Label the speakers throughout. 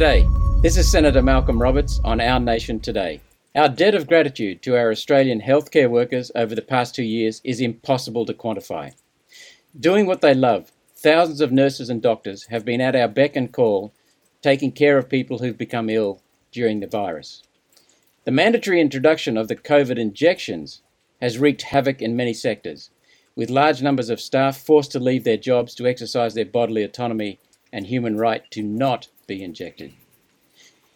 Speaker 1: G'day, this is Senator Malcolm Roberts on Our Nation Today. Our debt of gratitude to our Australian healthcare workers over the past two years is impossible to quantify. Doing what they love, thousands of nurses and doctors have been at our beck and call, taking care of people who've become ill during the virus. The mandatory introduction of the COVID injections has wreaked havoc in many sectors, with large numbers of staff forced to leave their jobs to exercise their bodily autonomy and human right to not be injected.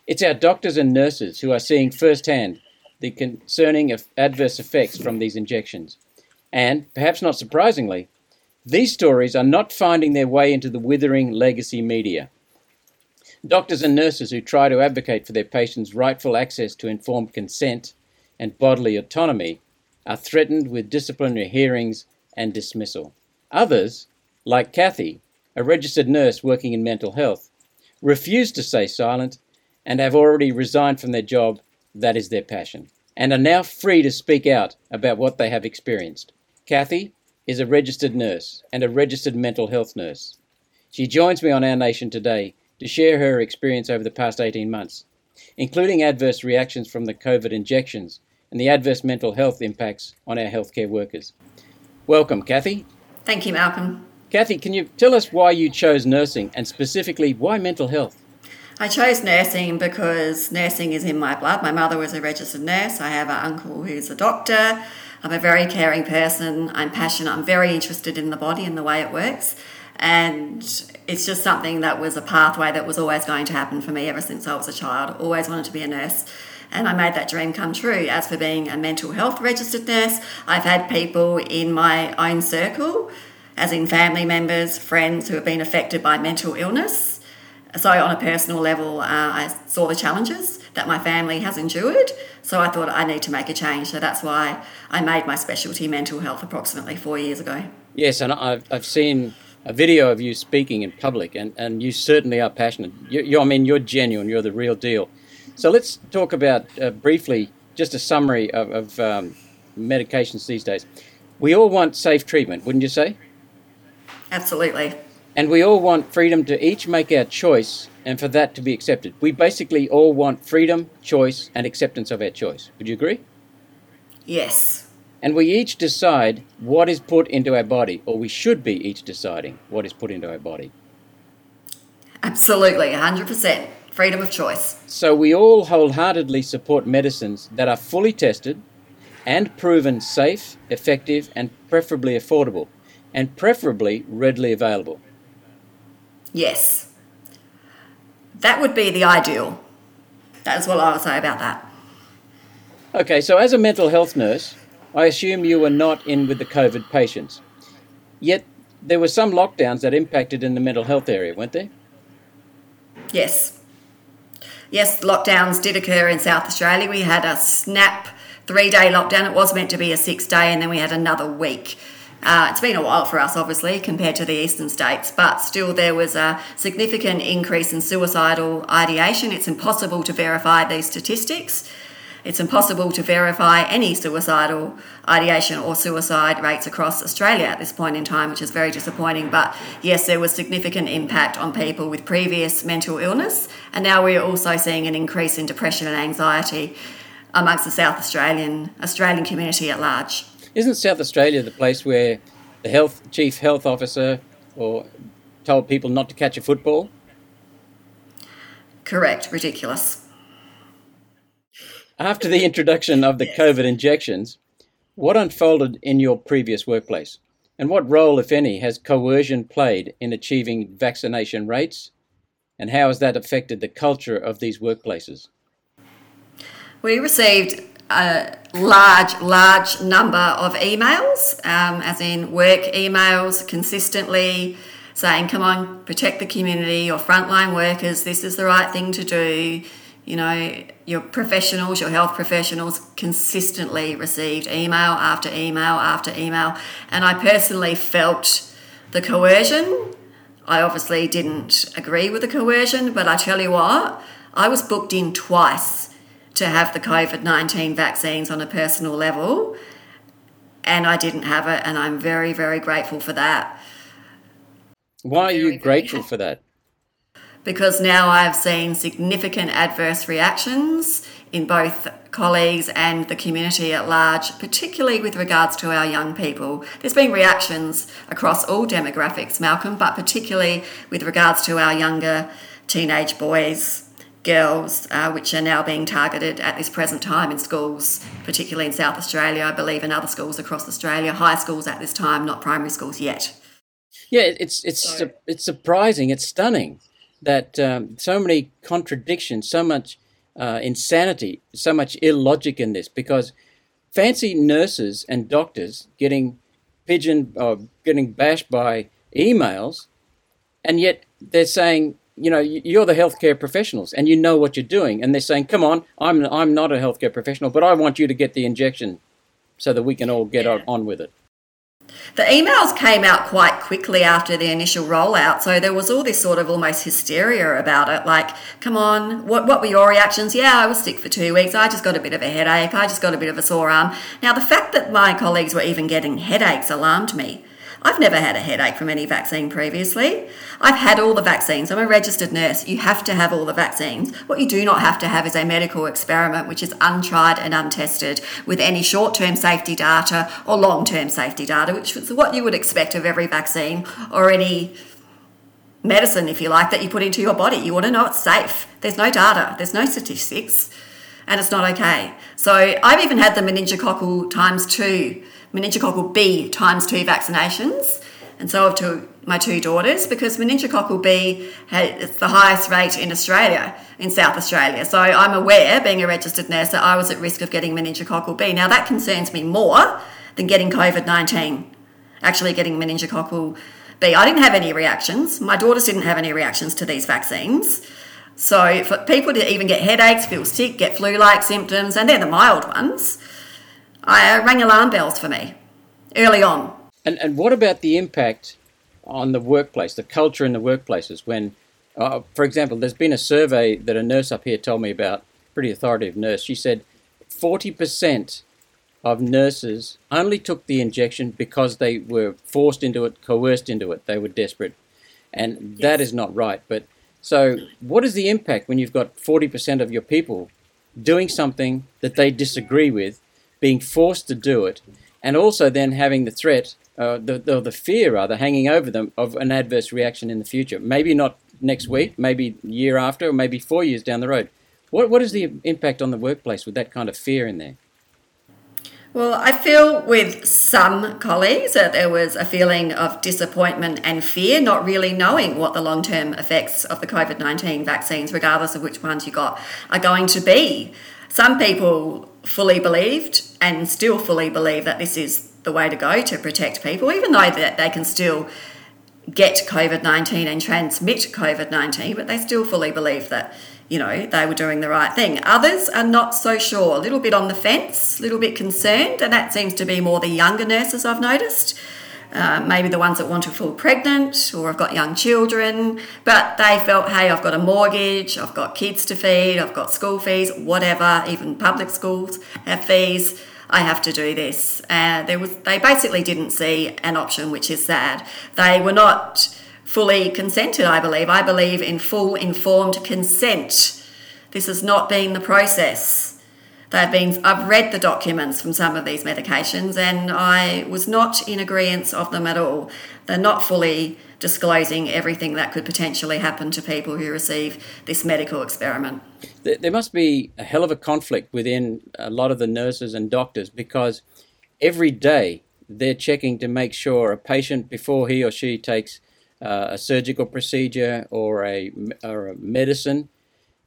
Speaker 1: It's our doctors and nurses who are seeing firsthand the concerning adverse effects from these injections. And, perhaps not surprisingly, these stories are not finding their way into the withering legacy media. Doctors and nurses who try to advocate for their patients' rightful access to informed consent and bodily autonomy are threatened with disciplinary hearings and dismissal. Others, like Cathy, a registered nurse working in mental health, refuse to stay silent and have already resigned from their job that is their passion, and are now free to speak out about what they have experienced. Cathy is a registered nurse and a registered mental health nurse. She joins me on Our Nation today to share her experience over the past 18 months, including adverse reactions from the COVID injections and the adverse mental health impacts on our healthcare workers. Welcome, Cathy.
Speaker 2: Thank you, Malcolm.
Speaker 1: Cathy, can you tell us why you chose nursing and specifically why mental health?
Speaker 2: I chose nursing because nursing is in my blood. My mother was a registered nurse. I have an uncle who's a doctor. I'm a very caring person. I'm passionate. I'm very interested in the body and the way it works. And it's just something that was a pathway that was always going to happen for me ever since I was a child. Always wanted to be a nurse. And I made that dream come true. As for being a mental health registered nurse, I've had people in my own circle, as in family members, friends who have been affected by mental illness so on a personal level, uh, I saw the challenges that my family has endured. So I thought I need to make a change. So that's why I made my specialty mental health approximately four years ago.
Speaker 1: Yes, and I've, I've seen a video of you speaking in public, and, and you certainly are passionate. You, you I mean, you're genuine. You're the real deal. So let's talk about uh, briefly just a summary of, of um, medications these days. We all want safe treatment, wouldn't you say?
Speaker 2: Absolutely.
Speaker 1: And we all want freedom to each make our choice and for that to be accepted. We basically all want freedom, choice, and acceptance of our choice. Would you agree?
Speaker 2: Yes.
Speaker 1: And we each decide what is put into our body, or we should be each deciding what is put into our body.
Speaker 2: Absolutely, 100%. Freedom of choice.
Speaker 1: So we all wholeheartedly support medicines that are fully tested and proven safe, effective, and preferably affordable, and preferably readily available.
Speaker 2: Yes. That would be the ideal. That's what I would say about that.
Speaker 1: Okay, so as a mental health nurse, I assume you were not in with the COVID patients. Yet there were some lockdowns that impacted in the mental health area, weren't there?
Speaker 2: Yes. Yes, lockdowns did occur in South Australia. We had a snap three day lockdown. It was meant to be a six day, and then we had another week. Uh, it's been a while for us, obviously, compared to the eastern states, but still there was a significant increase in suicidal ideation. It's impossible to verify these statistics. It's impossible to verify any suicidal ideation or suicide rates across Australia at this point in time, which is very disappointing. But yes, there was significant impact on people with previous mental illness, and now we're also seeing an increase in depression and anxiety amongst the South Australian Australian community at large.
Speaker 1: Isn't South Australia the place where the health chief health officer or told people not to catch a football?
Speaker 2: Correct. Ridiculous.
Speaker 1: After the introduction of the COVID injections, what unfolded in your previous workplace? And what role, if any, has coercion played in achieving vaccination rates? And how has that affected the culture of these workplaces?
Speaker 2: We received a large, large number of emails, um, as in work emails, consistently saying, come on, protect the community, your frontline workers, this is the right thing to do. You know, your professionals, your health professionals consistently received email after email after email. And I personally felt the coercion. I obviously didn't agree with the coercion, but I tell you what, I was booked in twice to have the COVID 19 vaccines on a personal level, and I didn't have it, and I'm very, very grateful for that.
Speaker 1: Why are you grateful for that?
Speaker 2: because now I've seen significant adverse reactions in both colleagues and the community at large, particularly with regards to our young people. There's been reactions across all demographics, Malcolm, but particularly with regards to our younger teenage boys, girls, uh, which are now being targeted at this present time in schools, particularly in South Australia, I believe, and other schools across Australia, high schools at this time, not primary schools yet.
Speaker 1: Yeah, it's it's so, it's surprising, it's stunning that um, so many contradictions, so much uh, insanity, so much illogic in this because fancy nurses and doctors getting pigeon or uh, getting bashed by emails, and yet they're saying, you know, you're the healthcare professionals and you know what you're doing, and they're saying, come on, I'm I'm not a healthcare professional, but I want you to get the injection so that we can all get yeah. on with it.
Speaker 2: The emails came out quite quickly after the initial rollout, so there was all this sort of almost hysteria about it. Like, come on, what, what were your reactions? Yeah, I was sick for two weeks. I just got a bit of a headache. I just got a bit of a sore arm. Now, the fact that my colleagues were even getting headaches alarmed me. I've never had a headache from any vaccine previously. I've had all the vaccines. I'm a registered nurse. You have to have all the vaccines. What you do not have to have is a medical experiment which is untried and untested with any short term safety data or long term safety data, which is what you would expect of every vaccine or any medicine, if you like, that you put into your body. You want to know it's safe. There's no data, there's no statistics, and it's not okay. So I've even had the meningococcal times two meningococcal B times two vaccinations, and so have two, my two daughters because meningococcal B it's the highest rate in Australia, in South Australia. So I'm aware, being a registered nurse, that I was at risk of getting meningococcal B. Now that concerns me more than getting COVID 19, actually getting meningococcal B. I didn't have any reactions. My daughters didn't have any reactions to these vaccines. So for people to even get headaches, feel sick, get flu-like symptoms, and they're the mild ones, I uh, rang alarm bells for me early on.
Speaker 1: And and what about the impact on the workplace, the culture in the workplaces? When, uh, for example, there's been a survey that a nurse up here told me about, pretty authoritative nurse. She said, forty percent of nurses only took the injection because they were forced into it, coerced into it. They were desperate, and yes. that is not right. But so, what is the impact when you've got forty percent of your people doing something that they disagree with? Being forced to do it, and also then having the threat, uh, the, the, the fear rather, hanging over them of an adverse reaction in the future. Maybe not next week, maybe year after, or maybe four years down the road. What, what is the impact on the workplace with that kind of fear in there?
Speaker 2: Well, I feel with some colleagues that there was a feeling of disappointment and fear, not really knowing what the long term effects of the COVID 19 vaccines, regardless of which ones you got, are going to be. Some people fully believed and still fully believe that this is the way to go to protect people, even though that they can still get COVID 19 and transmit COVID 19, but they still fully believe that, you know, they were doing the right thing. Others are not so sure, a little bit on the fence, a little bit concerned, and that seems to be more the younger nurses I've noticed. Uh, maybe the ones that want to fall pregnant or have got young children, but they felt, hey, I've got a mortgage, I've got kids to feed, I've got school fees, whatever, even public schools have fees. I have to do this. Uh, there was, they basically didn't see an option, which is sad. They were not fully consented, I believe. I believe in full informed consent. This has not been the process. They've been, I've read the documents from some of these medications and I was not in agreement of them at all. They're not fully disclosing everything that could potentially happen to people who receive this medical experiment.
Speaker 1: There must be a hell of a conflict within a lot of the nurses and doctors because every day they're checking to make sure a patient, before he or she takes uh, a surgical procedure or a, or a medicine,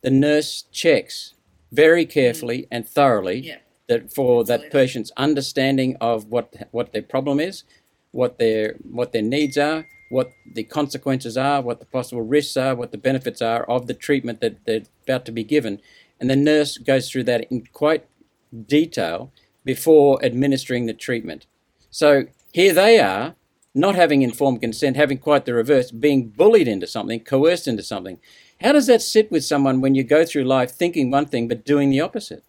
Speaker 1: the nurse checks very mm-hmm. carefully and thoroughly yeah. that for Absolutely. that patient's understanding of what what their problem is, what their what their needs are, what the consequences are, what the possible risks are, what the benefits are of the treatment that they're about to be given, and the nurse goes through that in quite detail before administering the treatment. So here they are, not having informed consent, having quite the reverse, being bullied into something, coerced into something. How does that sit with someone when you go through life thinking one thing but doing the opposite?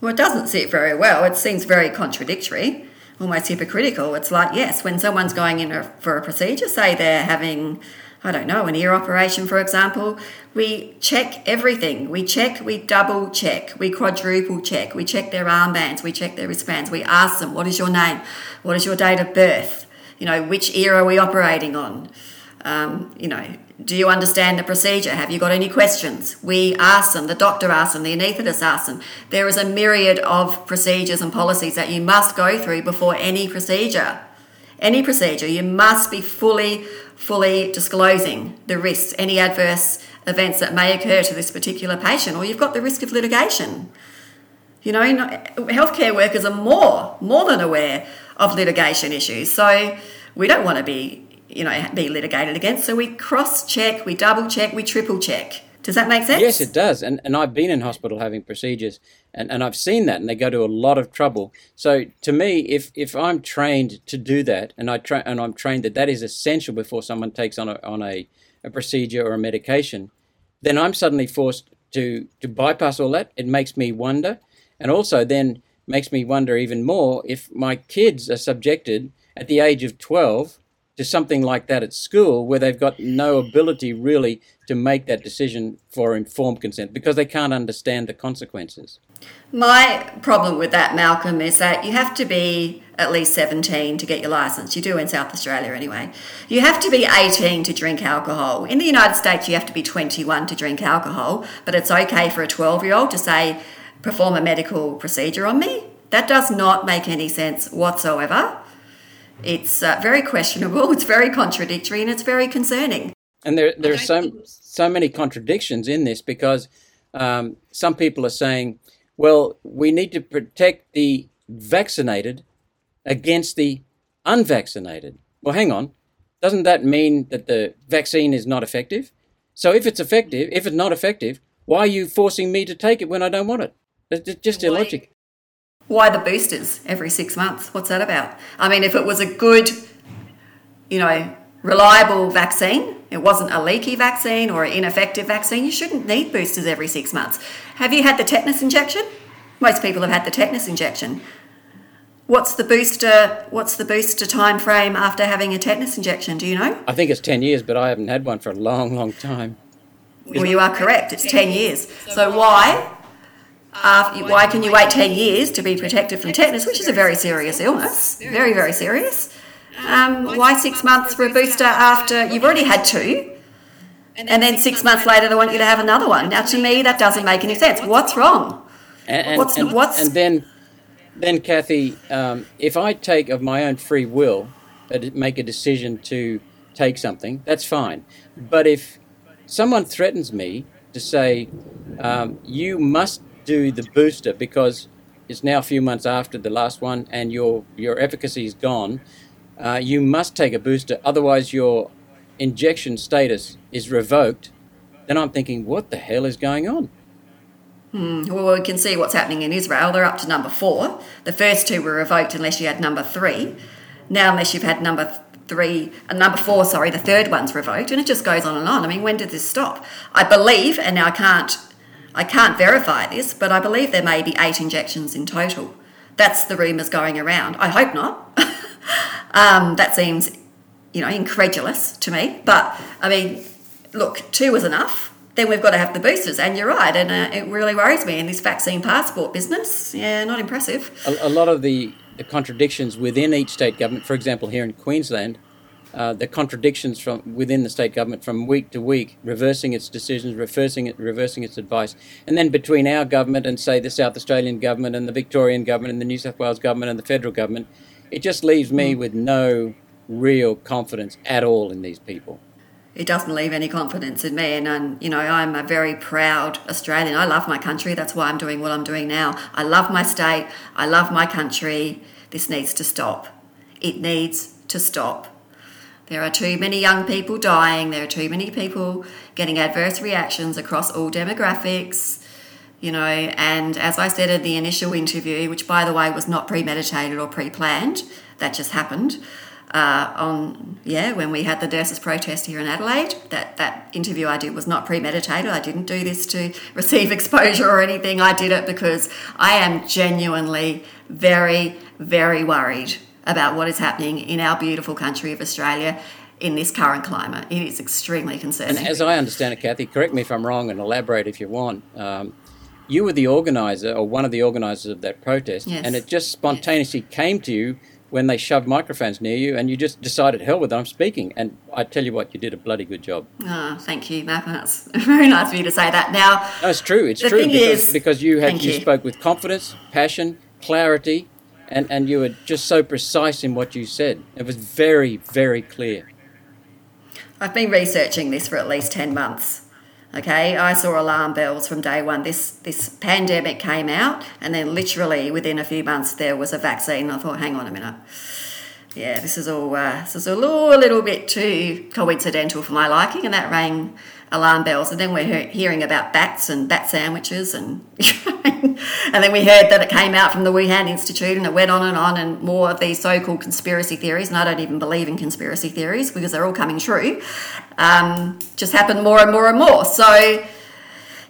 Speaker 2: Well, it doesn't sit very well. It seems very contradictory. almost hypocritical. It's like, yes, when someone's going in for a procedure, say they're having, I don't know, an ear operation, for example, we check everything. We check, we double check, we quadruple check, we check their armbands, we check their wristbands, we ask them, what is your name? What is your date of birth? You know, which ear are we operating on? Um, you know, do you understand the procedure? Have you got any questions? We ask them, the doctor asks them, the anaesthetist asks them. There is a myriad of procedures and policies that you must go through before any procedure. Any procedure, you must be fully, fully disclosing the risks, any adverse events that may occur to this particular patient, or you've got the risk of litigation. You know, healthcare workers are more, more than aware of litigation issues. So we don't want to be you know, be litigated against. So we cross check, we double check, we triple check. Does that make sense?
Speaker 1: Yes, it does. And and I've been in hospital having procedures and, and I've seen that and they go to a lot of trouble. So to me, if if I'm trained to do that and I tra- and I'm trained that that is essential before someone takes on a on a, a procedure or a medication, then I'm suddenly forced to to bypass all that. It makes me wonder and also then makes me wonder even more if my kids are subjected at the age of 12 to something like that at school where they've got no ability really to make that decision for informed consent because they can't understand the consequences.
Speaker 2: My problem with that, Malcolm, is that you have to be at least 17 to get your license. You do in South Australia anyway. You have to be 18 to drink alcohol. In the United States, you have to be 21 to drink alcohol, but it's okay for a 12 year old to say, perform a medical procedure on me. That does not make any sense whatsoever. It's uh, very questionable, it's very contradictory, and it's very concerning.
Speaker 1: And there, there are so, so many contradictions in this because um, some people are saying, well, we need to protect the vaccinated against the unvaccinated. Well, hang on. Doesn't that mean that the vaccine is not effective? So if it's effective, if it's not effective, why are you forcing me to take it when I don't want it? It's just illogical.
Speaker 2: Why the boosters every six months? What's that about? I mean, if it was a good, you know, reliable vaccine, it wasn't a leaky vaccine or an ineffective vaccine, you shouldn't need boosters every six months. Have you had the tetanus injection? Most people have had the tetanus injection. What's the booster? What's the booster time frame after having a tetanus injection? Do you know?
Speaker 1: I think it's ten years, but I haven't had one for a long, long time.
Speaker 2: Well, you are correct. It's ten years. So why after, why can you wait 10 years to be protected from tetanus, which is a very serious illness? Very, very serious. Um, why six months for a booster after you've already had two? And then six months later, they want you to have another one. Now, to me, that doesn't make any sense. What's wrong?
Speaker 1: And, what's, and, what's... and then, then Cathy, um, if I take of my own free will, make a decision to take something, that's fine. But if someone threatens me to say, um, you must do the booster because it's now a few months after the last one and your, your efficacy is gone, uh, you must take a booster, otherwise, your injection status is revoked. Then I'm thinking, what the hell is going on?
Speaker 2: Hmm. Well, we can see what's happening in Israel. They're up to number four. The first two were revoked unless you had number three. Now, unless you've had number three, uh, number four, sorry, the third one's revoked, and it just goes on and on. I mean, when did this stop? I believe, and now I can't I can't verify this, but I believe there may be eight injections in total. That's the rumours going around. I hope not. um, that seems, you know, incredulous to me. But I mean, look, two is enough. Then we've got to have the boosters, and you're right, and uh, it really worries me in this vaccine passport business. Yeah, not impressive.
Speaker 1: A, a lot of the contradictions within each state government, for example, here in Queensland, uh, the contradictions from within the state government from week to week, reversing its decisions, reversing it, reversing its advice, and then between our government and say the South Australian government and the Victorian government and the New South Wales government and the federal government, it just leaves me mm. with no real confidence at all in these people.
Speaker 2: It doesn't leave any confidence in me, and, and you know I'm a very proud Australian. I love my country. That's why I'm doing what I'm doing now. I love my state. I love my country. This needs to stop. It needs to stop. There are too many young people dying. There are too many people getting adverse reactions across all demographics, you know. And as I said in the initial interview, which by the way was not premeditated or pre planned, that just happened. Uh, on yeah, when we had the nurses protest here in Adelaide, that that interview I did was not premeditated. I didn't do this to receive exposure or anything. I did it because I am genuinely very, very worried about what is happening in our beautiful country of Australia in this current climate. It is extremely concerning.
Speaker 1: And as I understand it, Cathy, correct me if I'm wrong and elaborate if you want. Um, you were the organizer or one of the organizers of that protest,
Speaker 2: Yes.
Speaker 1: and it just spontaneously came to you when they shoved microphones near you, and you just decided, hell with it, I'm speaking. And I tell you what, you did a bloody good job.
Speaker 2: Oh, thank you, Malcolm. That's very nice of you to say that. Now,
Speaker 1: No, it's true. It's
Speaker 2: The
Speaker 1: true
Speaker 2: thing
Speaker 1: because,
Speaker 2: is-
Speaker 1: because you had you
Speaker 2: you.
Speaker 1: spoke with confidence, passion, clarity, and, and you were just so precise in what you said. It was very, very clear.
Speaker 2: I've been researching this for at least 10 months. Okay, I saw alarm bells from day one. This this pandemic came out, and then literally within a few months there was a vaccine. I thought, hang on a minute, yeah, this is all uh, this is a little, a little bit too coincidental for my liking, and that rang alarm bells. And then we're hearing about bats and bat sandwiches, and and then we heard that it came out from the Wuhan Institute, and it went on and on, and more of these so-called conspiracy theories. And I don't even believe in conspiracy theories because they're all coming true. Um, just happened more and more and more. So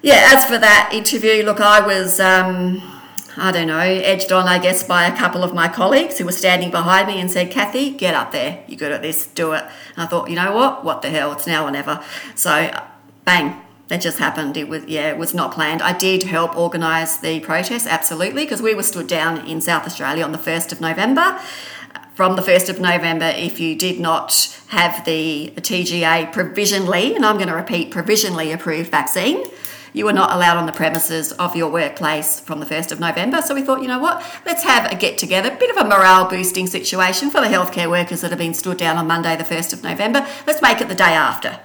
Speaker 2: yeah, as for that interview, look, I was. Um, I don't know, edged on, I guess, by a couple of my colleagues who were standing behind me and said, Cathy, get up there. You're good at this, do it. And I thought, you know what? What the hell? It's now or never. So, bang, that just happened. It was, yeah, it was not planned. I did help organise the protest, absolutely, because we were stood down in South Australia on the 1st of November. From the 1st of November, if you did not have the TGA provisionally, and I'm going to repeat, provisionally approved vaccine, you were not allowed on the premises of your workplace from the 1st of November. So we thought, you know what, let's have a get together, bit of a morale boosting situation for the healthcare workers that have been stood down on Monday, the 1st of November. Let's make it the day after.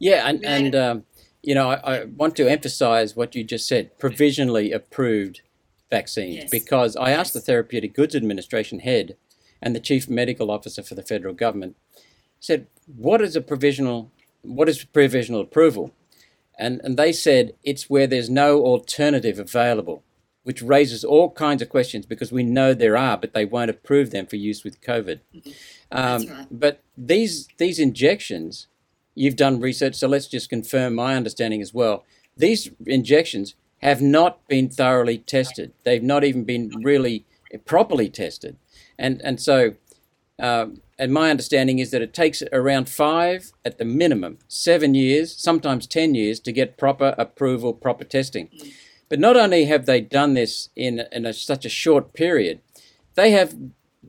Speaker 1: Yeah, and, and um, you know, I, I want to emphasize what you just said provisionally approved vaccines,
Speaker 2: Yes.
Speaker 1: because I asked the Therapeutic Goods Administration head and the chief medical officer for the federal government, said, What is a provisional? What is provisional approval? And, and they said it's where there's no alternative available, which raises all kinds of questions because we know there are, but they won't approve them for use with COVID. Um,
Speaker 2: right.
Speaker 1: But these these injections, you've done research, so let's just confirm my understanding as well. These injections have not been thoroughly tested. They've not even been really properly tested, and and so. Um, and my understanding is that it takes around five, at the minimum, seven years, sometimes 10 years, to get proper approval, proper testing. But not only have they done this in, in a, such a short period, they have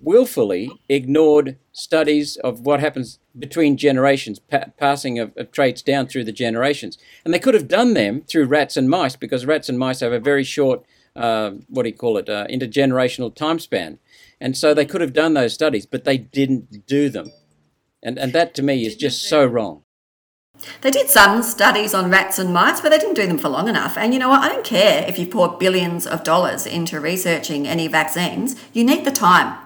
Speaker 1: willfully ignored studies of what happens between generations, pa- passing of, of traits down through the generations. And they could have done them through rats and mice because rats and mice have a very short, uh, what do you call it, uh, intergenerational time span. And so they could have done those studies, but they didn't do them. And, and that to me is just so wrong.
Speaker 2: They did some studies on rats and mice, but they didn't do them for long enough. And you know what? I don't care if you pour billions of dollars into researching any vaccines. You need the time.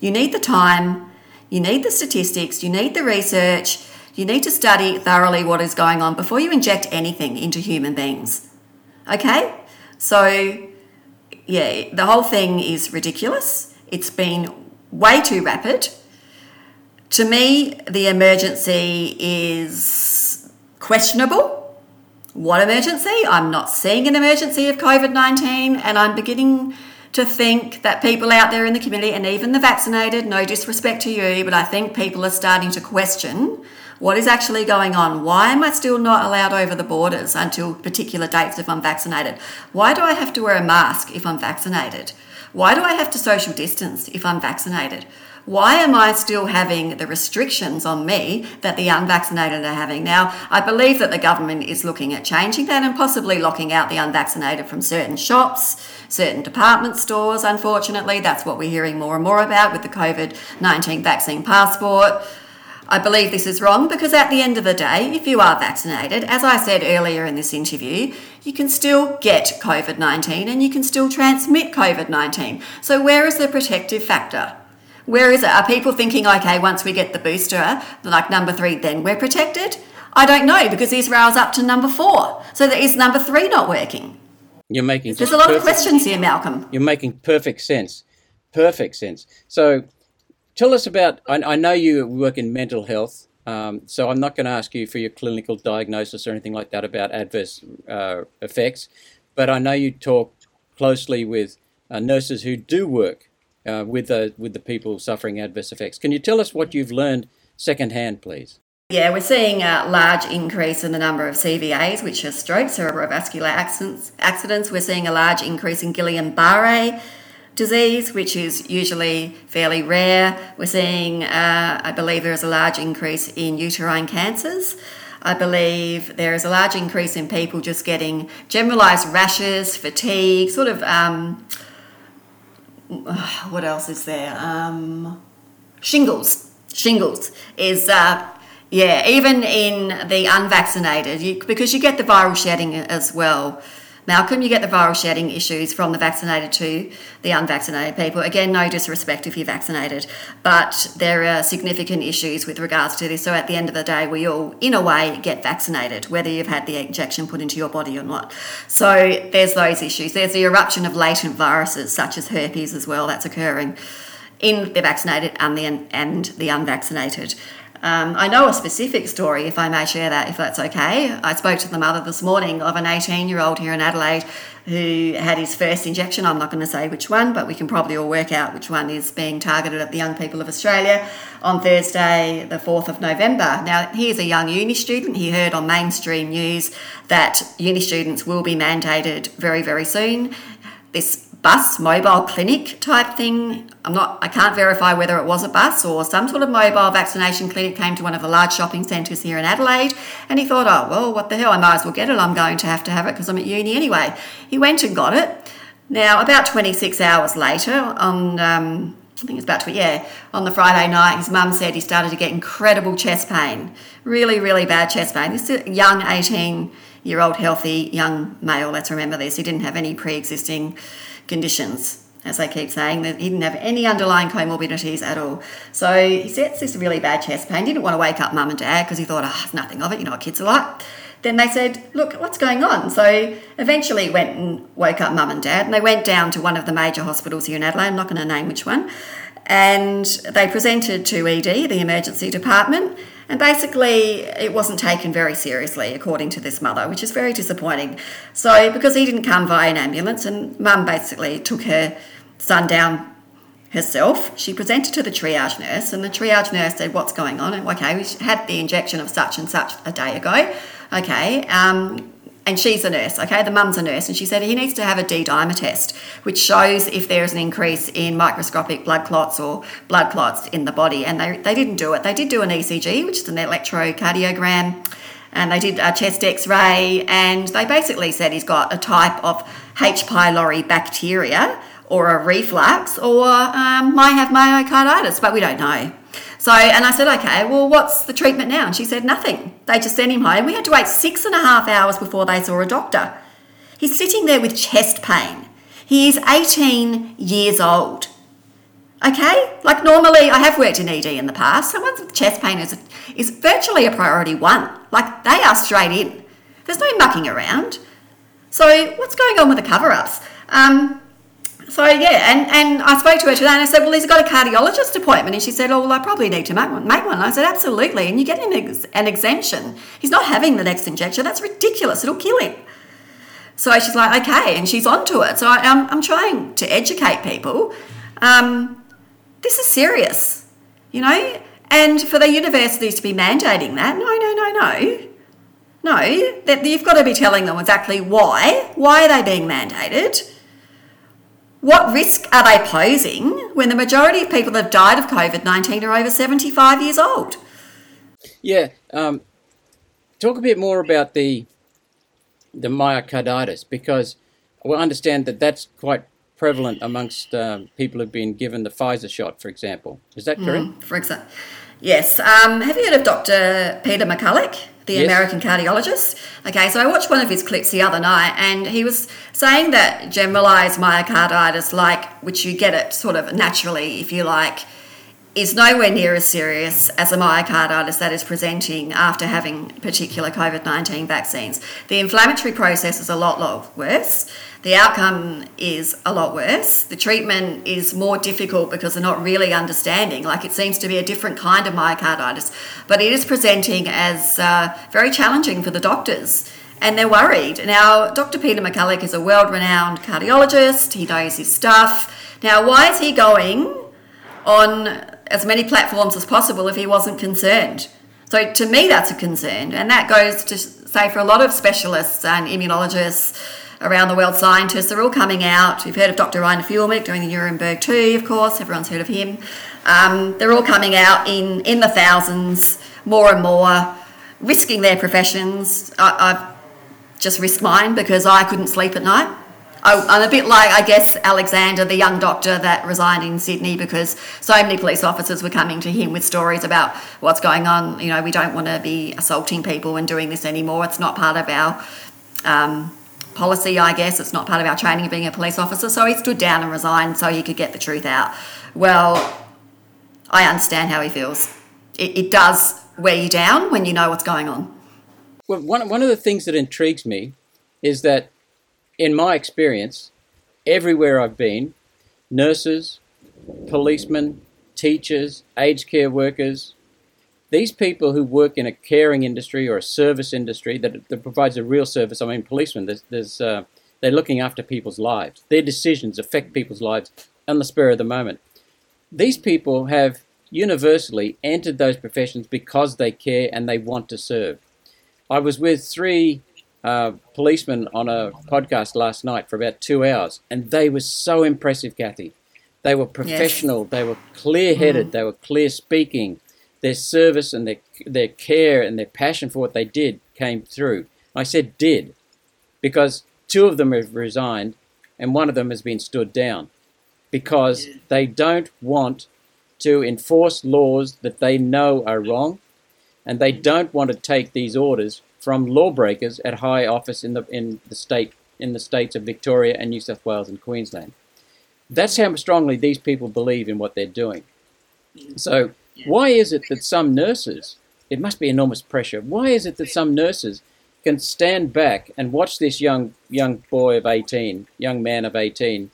Speaker 2: You need the time. You need the statistics. You need the research. You need to study thoroughly what is going on before you inject anything into human beings. Okay? So, yeah, the whole thing is ridiculous. It's been way too rapid. To me, the emergency is questionable. What emergency? I'm not seeing an emergency of COVID 19, and I'm beginning to think that people out there in the community, and even the vaccinated, no disrespect to you, but I think people are starting to question what is actually going on. Why am I still not allowed over the borders until particular dates if I'm vaccinated? Why do I have to wear a mask if I'm vaccinated? Why do I have to social distance if I'm vaccinated? Why am I still having the restrictions on me that the unvaccinated are having? Now, I believe that the government is looking at changing that and possibly locking out the unvaccinated from certain shops, certain department stores, unfortunately. That's what we're hearing more and more about with the COVID 19 vaccine passport. I believe this is wrong because at the end of the day, if you are vaccinated, as I said earlier in this interview, you can still get COVID 19 and you can still transmit COVID 19. So, where is the protective factor? Where is it? Are people thinking, okay, once we get the booster, like number three, then we're protected? I don't know because Israel's up to number four. So, there is number three not working?
Speaker 1: You're making
Speaker 2: There's a lot of questions here, Malcolm.
Speaker 1: You're making perfect sense. Perfect sense. So, tell us about. I, I know you work in mental health, um, so I'm not going to ask you for your clinical diagnosis or anything like that about adverse uh, effects, but I know you talk closely with uh, nurses who do work uh, with the with the people suffering adverse effects. Can you tell us what you've learned secondhand, please?
Speaker 2: Yeah, we're seeing a large increase in the number of CVAs, which are strokes, cerebrovascular accidents. accidents. We're seeing a large increase in Guillain-Barré disease, which is usually fairly rare. We're seeing, uh, I believe, there is a large increase in uterine cancers. I believe there is a large increase in people just getting generalised rashes, fatigue, sort of. Um, what else is there? Um, shingles. Shingles is. Uh, yeah, even in the unvaccinated, you, because you get the viral shedding as well. Malcolm, you get the viral shedding issues from the vaccinated to the unvaccinated people. Again, no disrespect if you're vaccinated, but there are significant issues with regards to this. So at the end of the day, we all, in a way, get vaccinated, whether you've had the injection put into your body or not. So there's those issues. There's the eruption of latent viruses such as herpes as well that's occurring in the vaccinated and the, and the unvaccinated. Um, I know a specific story, if I may share that, if that's okay. I spoke to the mother this morning of an 18 year old here in Adelaide who had his first injection. I'm not going to say which one, but we can probably all work out which one is being targeted at the young people of Australia on Thursday, the 4th of November. Now, he's a young uni student. He heard on mainstream news that uni students will be mandated very, very soon. This bus mobile clinic type thing. I'm not I can't verify whether it was a bus or some sort of mobile vaccination clinic came to one of the large shopping centres here in Adelaide and he thought, oh well what the hell, I might as well get it. I'm going to have to have it because I'm at uni anyway. He went and got it. Now about 26 hours later on um, I think it's about to, yeah, on the Friday night, his mum said he started to get incredible chest pain. Really, really bad chest pain. This is a young 18 year old healthy young male, let's remember this. He didn't have any pre existing conditions, as they keep saying. He didn't have any underlying comorbidities at all. So he gets this really bad chest pain. Didn't want to wake up mum and dad because he thought, ah, oh, nothing of it. You know kids are like. Then they said, look, what's going on? So eventually went and woke up mum and dad, and they went down to one of the major hospitals here in Adelaide. I'm not going to name which one. And they presented to ED, the emergency department, and basically, it wasn't taken very seriously, according to this mother, which is very disappointing. So, because he didn't come via an ambulance, and mum basically took her son down herself, she presented to the triage nurse, and the triage nurse said, What's going on? And, okay, we had the injection of such and such a day ago. Okay, um, and she's a nurse, okay? The mum's a nurse, and she said he needs to have a D dimer test, which shows if there's an increase in microscopic blood clots or blood clots in the body. And they, they didn't do it. They did do an ECG, which is an electrocardiogram, and they did a chest x ray, and they basically said he's got a type of H. pylori bacteria or a reflux or um, might have myocarditis, but we don't know. So, and I said, okay, well, what's the treatment now? And she said, nothing. They just sent him home. We had to wait six and a half hours before they saw a doctor. He's sitting there with chest pain. He is 18 years old. Okay? Like normally, I have worked in ED in the past. Someone with chest pain is, is virtually a priority one. Like they are straight in. There's no mucking around. So, what's going on with the cover ups? Um, so yeah, and, and I spoke to her today and I said, well, he's got a cardiologist appointment. And she said, oh, well, I probably need to make one. Make one. And I said, absolutely. And you get an, ex- an exemption. He's not having the next injection. That's ridiculous. It'll kill him. So she's like, okay. And she's onto it. So I, am I'm, I'm trying to educate people. Um, this is serious, you know? And for the universities to be mandating that, no, no, no, no. No, that you've got to be telling them exactly why. Why are they being mandated? What risk are they posing when the majority of people that have died of COVID 19 are over 75 years old?
Speaker 1: Yeah. Um, talk a bit more about the the myocarditis because we understand that that's quite prevalent amongst um, people who've been given the Pfizer shot, for example. Is that correct? Mm,
Speaker 2: for example, yes. Um, have you heard of Dr. Peter McCullough? The yes. American cardiologist. Okay, so I watched one of his clips the other night, and he was saying that generalized myocarditis, like which you get it sort of naturally, if you like, is nowhere near as serious as a myocarditis that is presenting after having particular COVID 19 vaccines. The inflammatory process is a lot, lot worse. The outcome is a lot worse. The treatment is more difficult because they're not really understanding. Like it seems to be a different kind of myocarditis, but it is presenting as uh, very challenging for the doctors and they're worried. Now, Dr. Peter McCullough is a world renowned cardiologist, he knows his stuff. Now, why is he going on as many platforms as possible if he wasn't concerned? So, to me, that's a concern. And that goes to say for a lot of specialists and immunologists around the world, scientists, they're all coming out. We've heard of Dr. Rainer Fuellmich doing the Nuremberg 2, of course, everyone's heard of him. Um, they're all coming out in, in the thousands, more and more, risking their professions. I, I've just risked mine because I couldn't sleep at night. I, am a bit like, I guess, Alexander, the young doctor that resigned in Sydney because so many police officers were coming to him with stories about what's going on. You know, we don't want to be assaulting people and doing this anymore. It's not part of our um, policy, I guess. It's not part of our training of being a police officer. So he stood down and resigned so he could get the truth out. Well, I understand how he feels. It, it does wear you down when you know what's going on.
Speaker 1: Well, one, one of the things that intrigues me is that, in my experience, everywhere I've been, nurses, policemen, teachers, aged care workers, these people who work in a caring industry or a service industry that, that provides a real service, I mean, policemen, there's, there's, uh, they're looking after people's lives. Their decisions affect people's lives on the spur of the moment these people have universally entered those professions because they care and they want to serve. I was with three uh, policemen on a podcast last night for about two hours, and they were so impressive, Cathy. They were professional, yes. they were clear headed, mm. they were clear speaking. Their service and their, their care and their passion for what they did came through. I said did because two of them have resigned and one of them has been stood down because they don't want to enforce laws that they know are wrong, and they don't want to take these orders from lawbreakers at high office in the in the state in the states of Victoria and New South Wales and Queensland. That's how strongly these people believe in what they're doing. So, why is it that some nurses, it must be enormous pressure, why is it that some nurses can stand back and watch this young young boy of 18, young man of 18,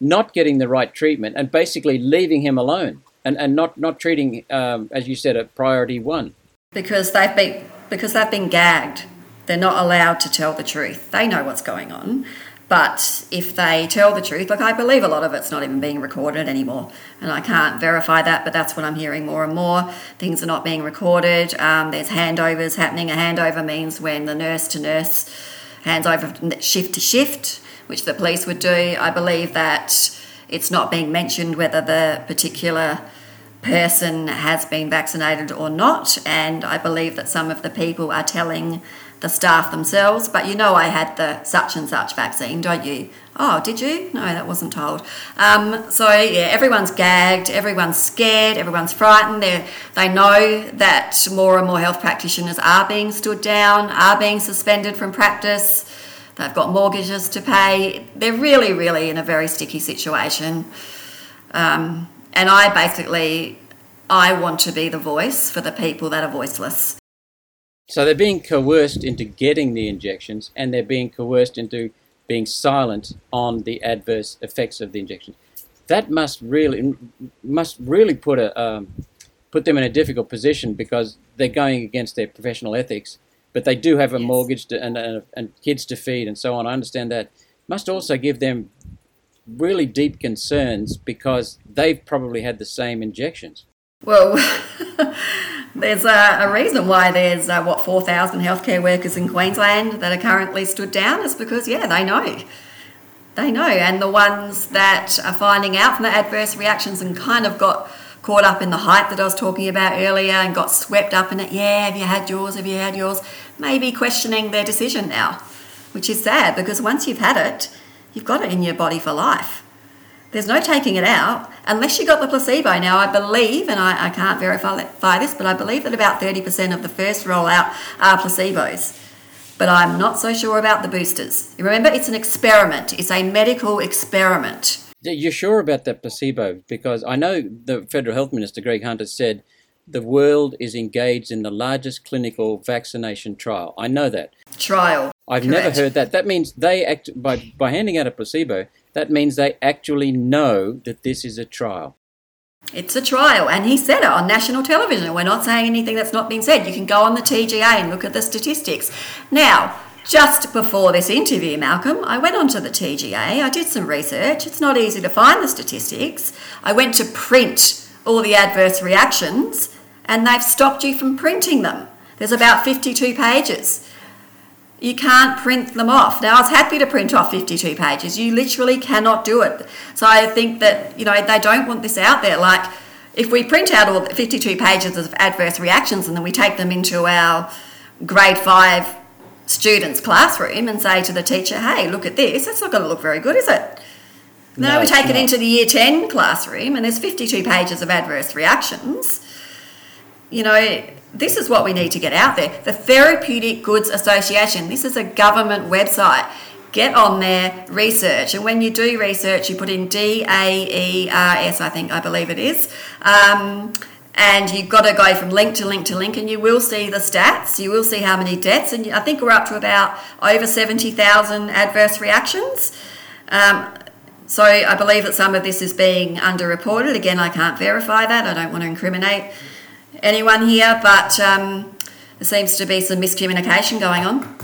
Speaker 1: not getting the right treatment and basically leaving him alone and, and not, not treating, um, as you said, a priority one.
Speaker 2: Because they've been because they've been gagged. They're not allowed to tell the truth. They know what's going on. But if they tell the truth, like I believe a lot of it's not even being recorded anymore, and I can't verify that, but that's what I'm hearing more and more. Things are not being recorded. Um, there's handovers happening. A handover means when the nurse to nurse hands over shift to shift which the police would do. I believe that it's not being mentioned whether the particular person has been vaccinated or not, and I believe that some of the people are telling the staff themselves, but you know I had the such and such vaccine, don't you? Oh, did you? No, that wasn't told. Um, so yeah, everyone's gagged, everyone's scared, everyone's frightened. They they know that more and more health practitioners are being stood down, are being suspended from practice. They've got mortgages to pay. They're really, really in a very sticky situation. Um, and I basically, I want to be the voice for the people that are voiceless.
Speaker 1: So they're being coerced into getting the injections, and they're being coerced into being silent on the adverse effects of the injection. That must really must really put a um, put them in a difficult position because they're going against their professional ethics but they do have a yes. mortgage to, and, and, and kids to feed and so on. I understand that. Must also give them really deep concerns because they've probably had the same injections.
Speaker 2: Well, there's a, a, reason why there's uh, what 4,000 healthcare workers in Queensland that are currently stood down. Is because yeah, they know, they know, and the ones that are finding out from the adverse reactions and kind of got caught up in the hype that I was talking about earlier and got swept up in it. Yeah, have you had yours? Have you had yours? Maybe questioning their decision now, which is sad because once you've had it, you've got it in your body for life. There's no taking it out unless you got the placebo. Now, I believe, and I, I can't verify this, but I believe that about 30% of the first rollout are placebos. But I'm not so sure about the boosters. Remember, it's an experiment, it's a medical experiment.
Speaker 1: You're sure about that placebo? Because I know the Federal Health Minister, Greg Hunter, said the world is engaged in the largest clinical vaccination trial. I know that.
Speaker 2: Trial.
Speaker 1: I've Correct. never heard that. That means they act by by handing out a placebo. That means they actually know that this is a trial.
Speaker 2: It's a trial, and he said it on national television. We're not saying anything that's not been said. You can go on the TGA and look at the statistics. Now, just before this interview, Malcolm, I went onto the TGA. I did some research. It's not easy to find the statistics. I went to print all the adverse reactions, and they've stopped you from printing them. There's about 52 pages. You can't print them off. Now, I was happy to print off 52 pages. You literally cannot do it. So I think that, you know, they don't want this out there. Like, if we print out all 52 pages of adverse reactions and then we take them into our grade five student's classroom and say to the teacher, hey, look at this, that's not going to look very good, is it? No, no we take it into the year 10 classroom and there's 52 pages of adverse reactions. You know, this is what we need to get out there. The Therapeutic Goods Association, this is a government website. Get on there, research, and when you do research, you put in D A E R S, I think, I believe it is. Um, and you've got to go from link to link to link, and you will see the stats. You will see how many deaths, and I think we're up to about over 70,000 adverse reactions. Um, so I believe that some of this is being underreported. Again, I can't verify that. I don't want to incriminate anyone here, but um, there seems to be some miscommunication going on.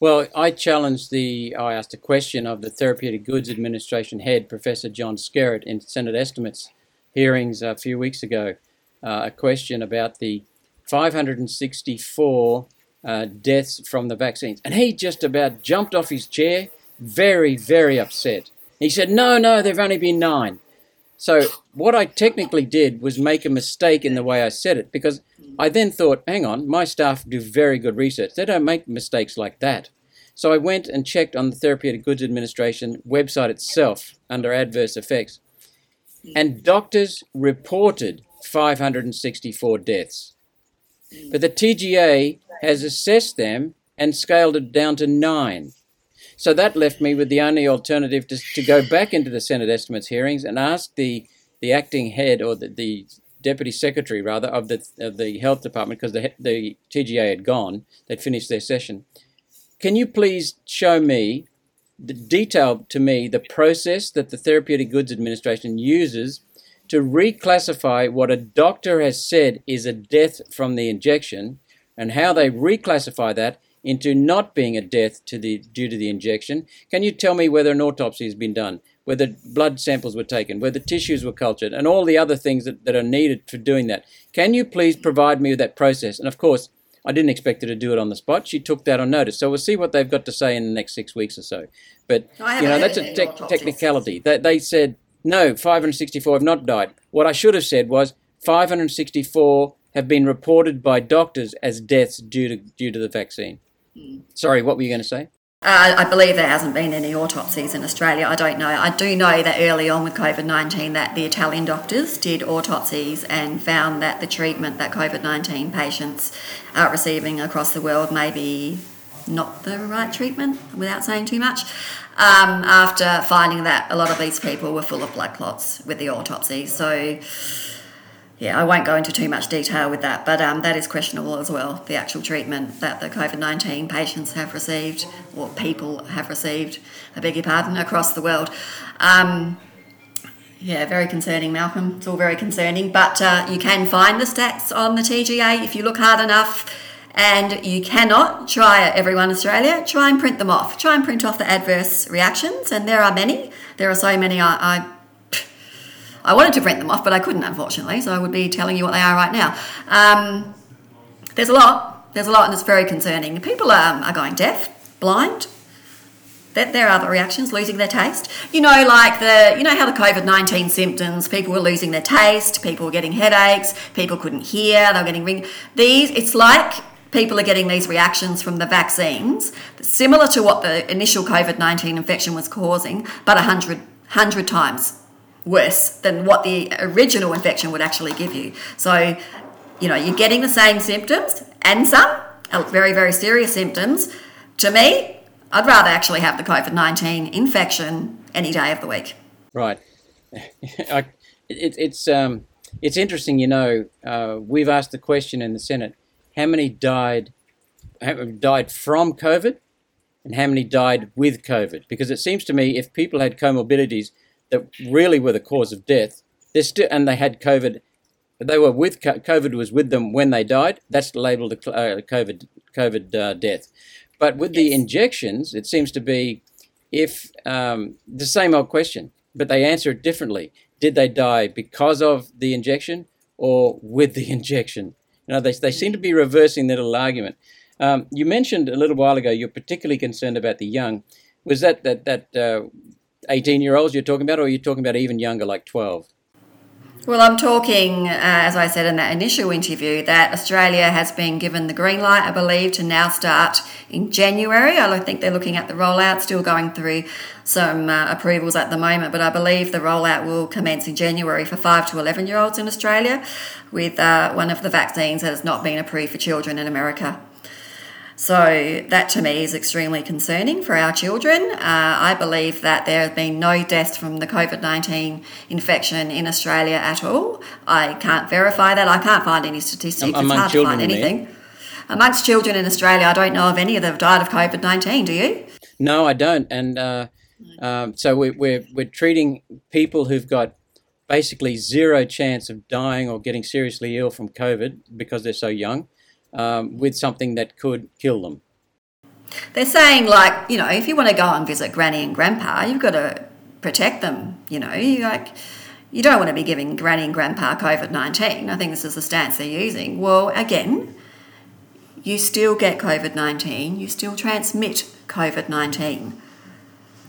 Speaker 1: Well, I challenged the, I asked a question of the Therapeutic Goods Administration head, Professor John Skerritt, in Senate estimates hearings a few weeks ago, uh, a question about the 564 uh, deaths from the vaccines. And he just about jumped off his chair, very, very upset. He said, No, no, there have only been nine. So what I technically did was make a mistake in the way I said it because I then thought, hang on, my staff do very good research. They don't make mistakes like that. So I went and checked on the Therapeutic Goods Administration website itself under adverse effects. And doctors reported 564 deaths. But the TGA has assessed them and scaled it down to nine. So that left me with the only alternative to, to go back into the Senate estimates hearings and ask the, the acting head or the, the deputy secretary rather of the of the health department because the the TGA had gone, they'd finished their session. Can you please show me the detail to me the process that the Therapeutic Goods Administration uses to reclassify what a doctor has said is a death from the injection and how they reclassify that into not being a death to the, due to the injection. Can you tell me whether an autopsy has been done, whether blood samples were taken, whether tissues were cultured, and all the other things that, that are needed for doing that? Can you please provide me with that process? And of course, I didn't expect her to do it on the spot. She took that on notice. So we'll see what they've got to say in the next six weeks or so. But, you know, that's a te- technicality. They, they said, no, 564 have not died. What I should have said was 564 have been reported by doctors as deaths due to, due to the vaccine. Sorry, what were you going to say?
Speaker 2: Uh, I believe there hasn't been any autopsies in Australia. I don't know. I do know that early on with COVID 19 that the Italian doctors did autopsies and found that the treatment that COVID 19 patients are receiving across the world may be not the right treatment, without saying too much, um, after finding that a lot of these people were full of blood clots with the autopsy. So yeah, I won't go into too much detail with that, but um, that is questionable as well. The actual treatment that the COVID 19 patients have received, or people have received, I beg your pardon, across the world. Um, yeah, very concerning, Malcolm. It's all very concerning, but uh, you can find the stats on the TGA if you look hard enough. And you cannot try it, everyone Australia. Try and print them off. Try and print off the adverse reactions, and there are many. There are so many. I, I I wanted to print them off, but I couldn't, unfortunately. So I would be telling you what they are right now. Um, there's a lot. There's a lot, and it's very concerning. People are, are going deaf, blind. That there are other reactions, losing their taste. You know, like the, you know how the COVID 19 symptoms, people were losing their taste, people were getting headaches, people couldn't hear, they were getting ring. These, it's like people are getting these reactions from the vaccines, similar to what the initial COVID 19 infection was causing, but 100, 100 times worse than what the original infection would actually give you. So, you know, you're getting the same symptoms and some uh, very, very serious symptoms. To me, I'd rather actually have the COVID 19 infection any day of the week.
Speaker 1: Right. it, it's, um, it's interesting, you know, uh, we've asked the question in the Senate how many died, died from COVID and how many died with COVID? Because it seems to me if people had comorbidities, that really were the cause of death. They're still, and they had COVID. They were with COVID was with them when they died. That's labelled a uh, COVID COVID uh, death. But with the injections, it seems to be if um, the same old question, but they answer it differently. Did they die because of the injection or with the injection? You know, they, they seem to be reversing their little argument. Um, you mentioned a little while ago you're particularly concerned about the young. Was that that that uh, 18 year olds you're talking about, or are you talking about even younger, like 12?
Speaker 2: Well, I'm talking, uh, as I said in that initial interview, that Australia has been given the green light, I believe, to now start in January. I think they're looking at the rollout, still going through some uh, approvals at the moment, but I believe the rollout will commence in January for 5 to 11 year olds in Australia with uh, one of the vaccines that has not been approved for children in America. So that to me is extremely concerning for our children. Uh, I believe that there have been no deaths from the COVID 19 infection in Australia at all. I can't verify that. I can't find any statistics.
Speaker 1: Am-
Speaker 2: it's hard to find anything. Amongst children in Australia, I don't know of any of that have died of COVID 19, do you?
Speaker 1: No, I don't. And uh, um, so we, we're we're treating people who've got basically zero chance of dying or getting seriously ill from COVID because they're so young, um, with something that could kill them.
Speaker 2: They're saying, like, you know, if you want to go and visit granny and grandpa, you've got to protect them. You know, you like, you don't want to be giving granny and grandpa COVID 19. I think this is the stance they're using. Well, again, you still get COVID 19, you still transmit COVID 19.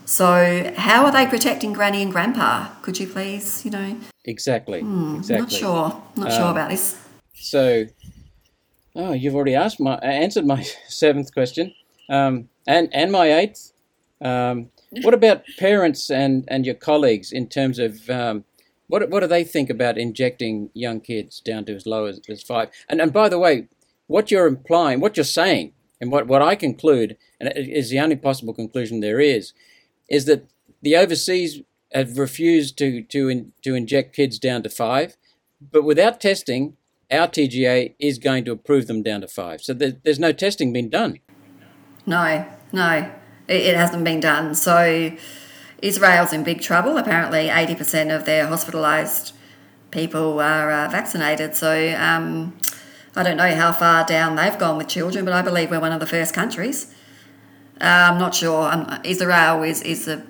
Speaker 2: So, how are they protecting granny and grandpa? Could you please, you know,
Speaker 1: Exactly.
Speaker 2: I'm
Speaker 1: exactly.
Speaker 2: not sure, not sure
Speaker 1: Um,
Speaker 2: about this.
Speaker 1: So, oh, you've already asked my answered my seventh question, um, and and my eighth. Um, what about parents and, and your colleagues in terms of um, what what do they think about injecting young kids down to as low as, as five? And and by the way, what you're implying, what you're saying, and what, what I conclude, and it is the only possible conclusion there is, is that the overseas have refused to to in, to inject kids down to five, but without testing, our TGA is going to approve them down to five. So there, there's no testing being done.
Speaker 2: No, no, it, it hasn't been done. So Israel's in big trouble. Apparently, 80% of their hospitalised people are uh, vaccinated. So um, I don't know how far down they've gone with children, but I believe we're one of the first countries. Uh, I'm not sure. Um, Israel is, is a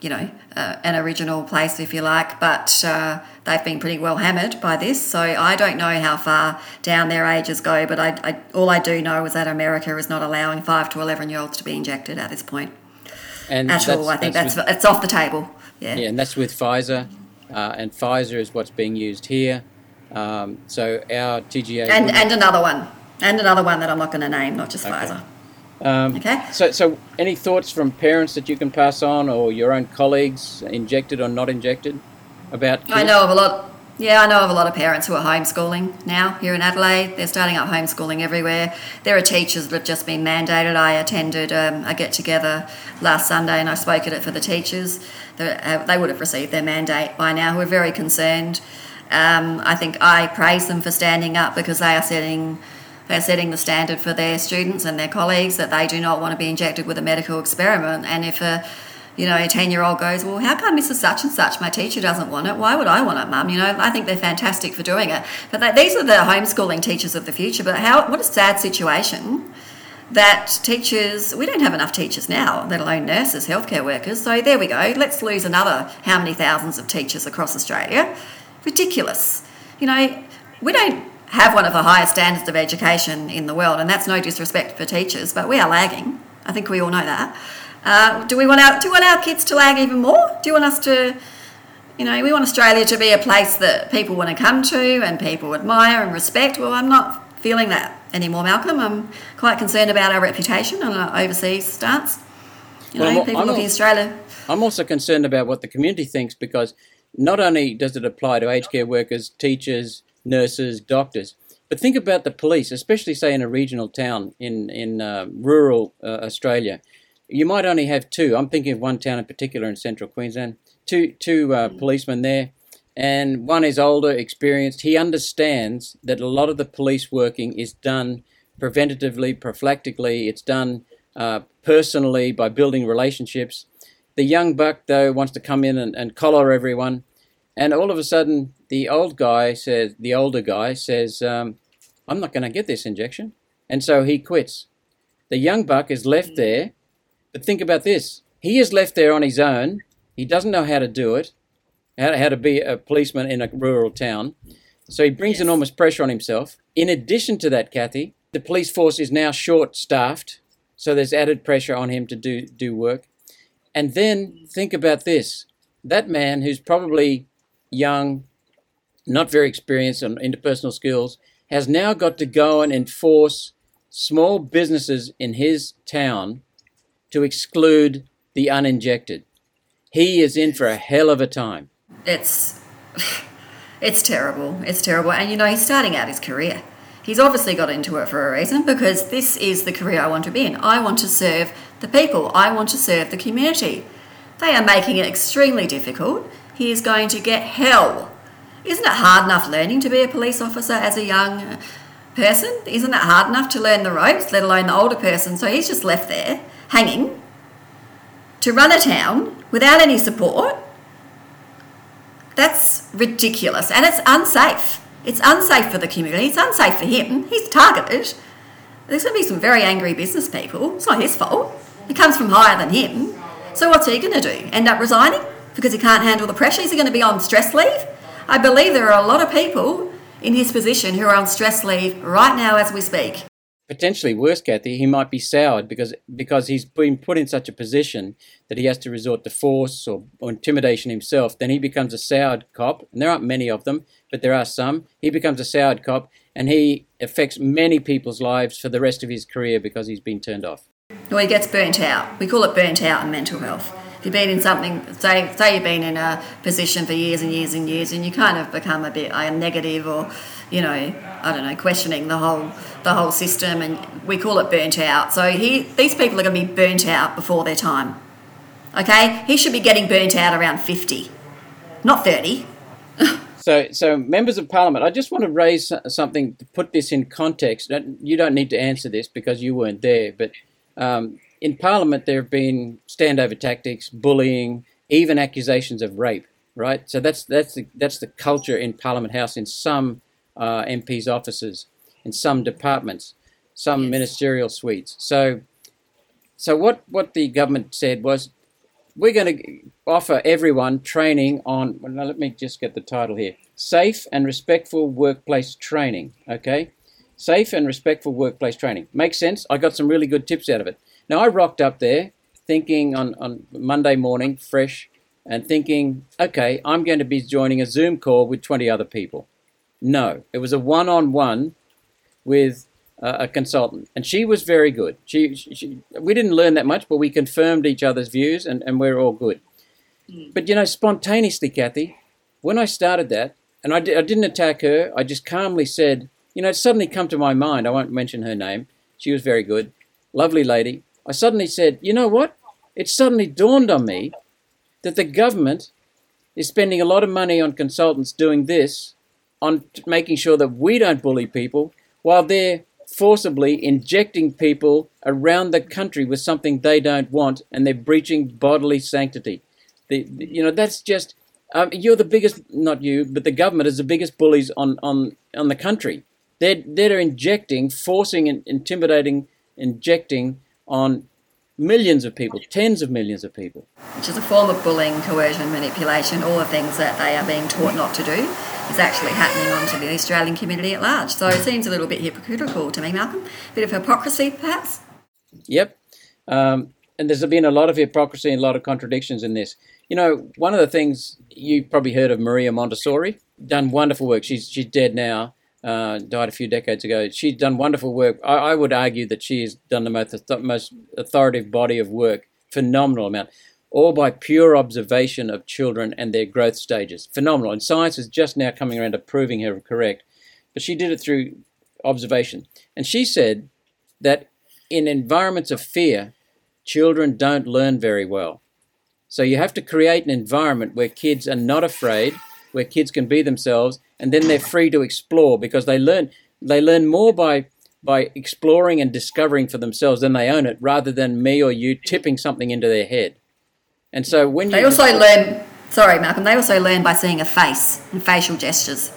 Speaker 2: you know, uh, an original place, if you like, but uh, they've been pretty well hammered by this. So I don't know how far down their ages go, but I, I, all I do know is that America is not allowing 5 to 11 year olds to be injected at this point
Speaker 1: And
Speaker 2: at all. I think that's,
Speaker 1: with,
Speaker 2: it's off the table. Yeah.
Speaker 1: yeah, and that's with Pfizer, uh, and Pfizer is what's being used here. Um, so our TGA
Speaker 2: And, and another one. And another one that I'm not going to name, not just
Speaker 1: Okay.
Speaker 2: Pfizer.
Speaker 1: Um,
Speaker 2: Okay.
Speaker 1: So, so any thoughts from parents that you can pass on, or your own colleagues, injected or not injected, about?
Speaker 2: I know of a lot. Yeah, I know of a lot of parents who are homeschooling now here in Adelaide. They're starting up homeschooling everywhere. There are teachers that have just been mandated. I attended um, a get together last Sunday and I spoke at it for the teachers. They, uh, they would have received their mandate by now, who are very concerned. Um, I think I praise them for standing up because they are setting they're setting the standard for their students and their colleagues that they do not want to be injected with a medical experiment. And if a you know, a 10 year old goes, Well, how come Mrs. Such and Such, my teacher, doesn't want it? Why would I want it, mum? You know, I think they're fantastic for doing it. But they, these are the homeschooling teachers of the future. But how, what a sad situation that teachers, we don't have enough teachers now, let alone nurses, healthcare workers. So there we go. Let's lose another how many thousands of teachers across Australia. Ridiculous. You know, we don't have one of the highest standards of education in the world, and that's no disrespect for teachers, but we are lagging. I think we all know that. Uh, do we want our do we want our kids to lag even more? Do you want us to, you know, we want Australia to be a place that people want to come to and people admire and respect? Well, I'm not feeling that anymore, Malcolm. I'm quite concerned about our reputation and our overseas stance. You
Speaker 1: Well,
Speaker 2: know,
Speaker 1: I'm-
Speaker 2: people
Speaker 1: I'm
Speaker 2: look at Australia.
Speaker 1: I'm also concerned about what the community thinks because not only does it apply to aged care workers, teachers, nurses, doctors, but think about the police, especially say in a regional town in in uh, rural uh, Australia. You might only have two. I'm thinking of one town in particular in central Queensland. Two two uh, policemen there, and one is older, experienced. He understands that a lot of the police working is done preventatively, prophylactically. It's done uh, personally by building relationships. The young buck, though, wants to come in and, and collar everyone. And all of a sudden, the old guy says, the older guy says, um, I'm not going to get this injection. And so he quits. The young buck is left there, but think about this: he is left there on his own. He doesn't know how to do it, how, how to be a policeman in a rural town. So he brings
Speaker 2: Yes.
Speaker 1: enormous pressure on himself. In addition to that, Cathy, the police force is now short-staffed, so there's added pressure on him to do do work. And then think about this: that man who's probably young, not very experienced on interpersonal skills, has now got to go and enforce small businesses in his town to exclude the uninjected. He is in for a hell of a time.
Speaker 2: It's it's terrible. It's terrible. And you know, he's starting out his career. He's obviously got into it for a reason because this is the career I want to be in. I want to serve the people. I want to serve the community. They are making it extremely difficult. He is going to get hell. Isn't it hard enough learning to be a police officer as a young person? Isn't it hard enough to learn the ropes, let alone the older person? So he's just left there, hanging, to run a town without any support. That's ridiculous and it's unsafe. It's unsafe for the community, it's unsafe for him. He's targeted. There's going to be some very angry business people. It's not his fault. It comes from higher than him. So what's he going to do? End up resigning because he can't handle the pressure? Is he going to be on stress leave? I believe there are a lot of people in his position who are on stress leave right now as we speak.
Speaker 1: Potentially worse, Cathy, he might be soured because because he's been put in such a position that he has to resort to force or, or intimidation himself. Then he becomes a soured cop, and there aren't many of them, but there are some. He becomes a soured cop, and he affects many people's lives for the rest of his career because he's been turned off.
Speaker 2: Or he gets burnt out. We call it burnt out in mental health. If you've been in something, say, say you've been in a position for years and years and years, and you kind of become a bit uh, negative, or you know, I don't know, questioning the whole the whole system, and we call it burnt out. So he, these people are going to be burnt out before their time. Okay, he should be getting burnt out around fifty, not thirty.
Speaker 1: So, so members of parliament, I just want to raise something to put this in context. You don't need to answer this because you weren't there, but um, in parliament there have been standover tactics, bullying, even accusations of rape. Right. So that's that's the, that's the culture in Parliament House in some uh, MPs' offices, in some departments, some
Speaker 2: Yes.
Speaker 1: ministerial suites. So, so what what the government said was we're going to offer everyone training on. Well, now let me just get the title here: safe and respectful workplace training. Okay, safe and respectful workplace training makes sense. I got some really good tips out of it. Now I rocked up there thinking on on Monday morning, fresh, and thinking, okay, I'm going to be joining a Zoom call with 20 other people. No, it was a one-on-one with uh, a consultant, and she was very good. She, she, she, we didn't learn that much, but we confirmed each other's views, and, and we're all good. But you know, spontaneously, Cathy, when I started that, and I, I didn't attack her, I just calmly said, you know, it suddenly come to my mind. I won't mention her name. She was very good, lovely lady. I suddenly said, you know what? It suddenly dawned on me that the government is spending a lot of money on consultants doing this, on making sure that we don't bully people, while they're forcibly injecting people around the country with something they don't want, and they're breaching bodily sanctity. The- you know, that's just um, you're the biggest, not you, but the government is the biggest bullies on on on the country. They're they're injecting, forcing, and intimidating, injecting on millions of people, tens of millions of people.
Speaker 2: which is a form of bullying, coercion, manipulation, all the things that they are being taught not to do, is actually happening onto the Australian community at large. So it seems a little bit hypocritical to me, Malcolm. A bit of hypocrisy, perhaps.
Speaker 1: Yep. Um, and there's been a lot of hypocrisy and a lot of contradictions in this. You know, one of the things you probably heard of Maria Montessori, done wonderful work. She's she's dead now, uh, died a few decades ago. She's done wonderful work. I, I would argue that she has done the most most authoritative body of work, phenomenal amount, all by pure observation of children and their growth stages. Phenomenal. And science is just now coming around to proving her correct, but she did it through observation. And she said that in environments of fear, children don't learn very well. So you have to create an environment where kids are not afraid, where kids can be themselves, and then they're free to explore because they learn they learn more by by exploring and discovering for themselves than they own it, rather than me or you tipping something into their head. And so when you
Speaker 2: They also learn, sorry, Malcolm, they also learn by seeing a face and facial gestures,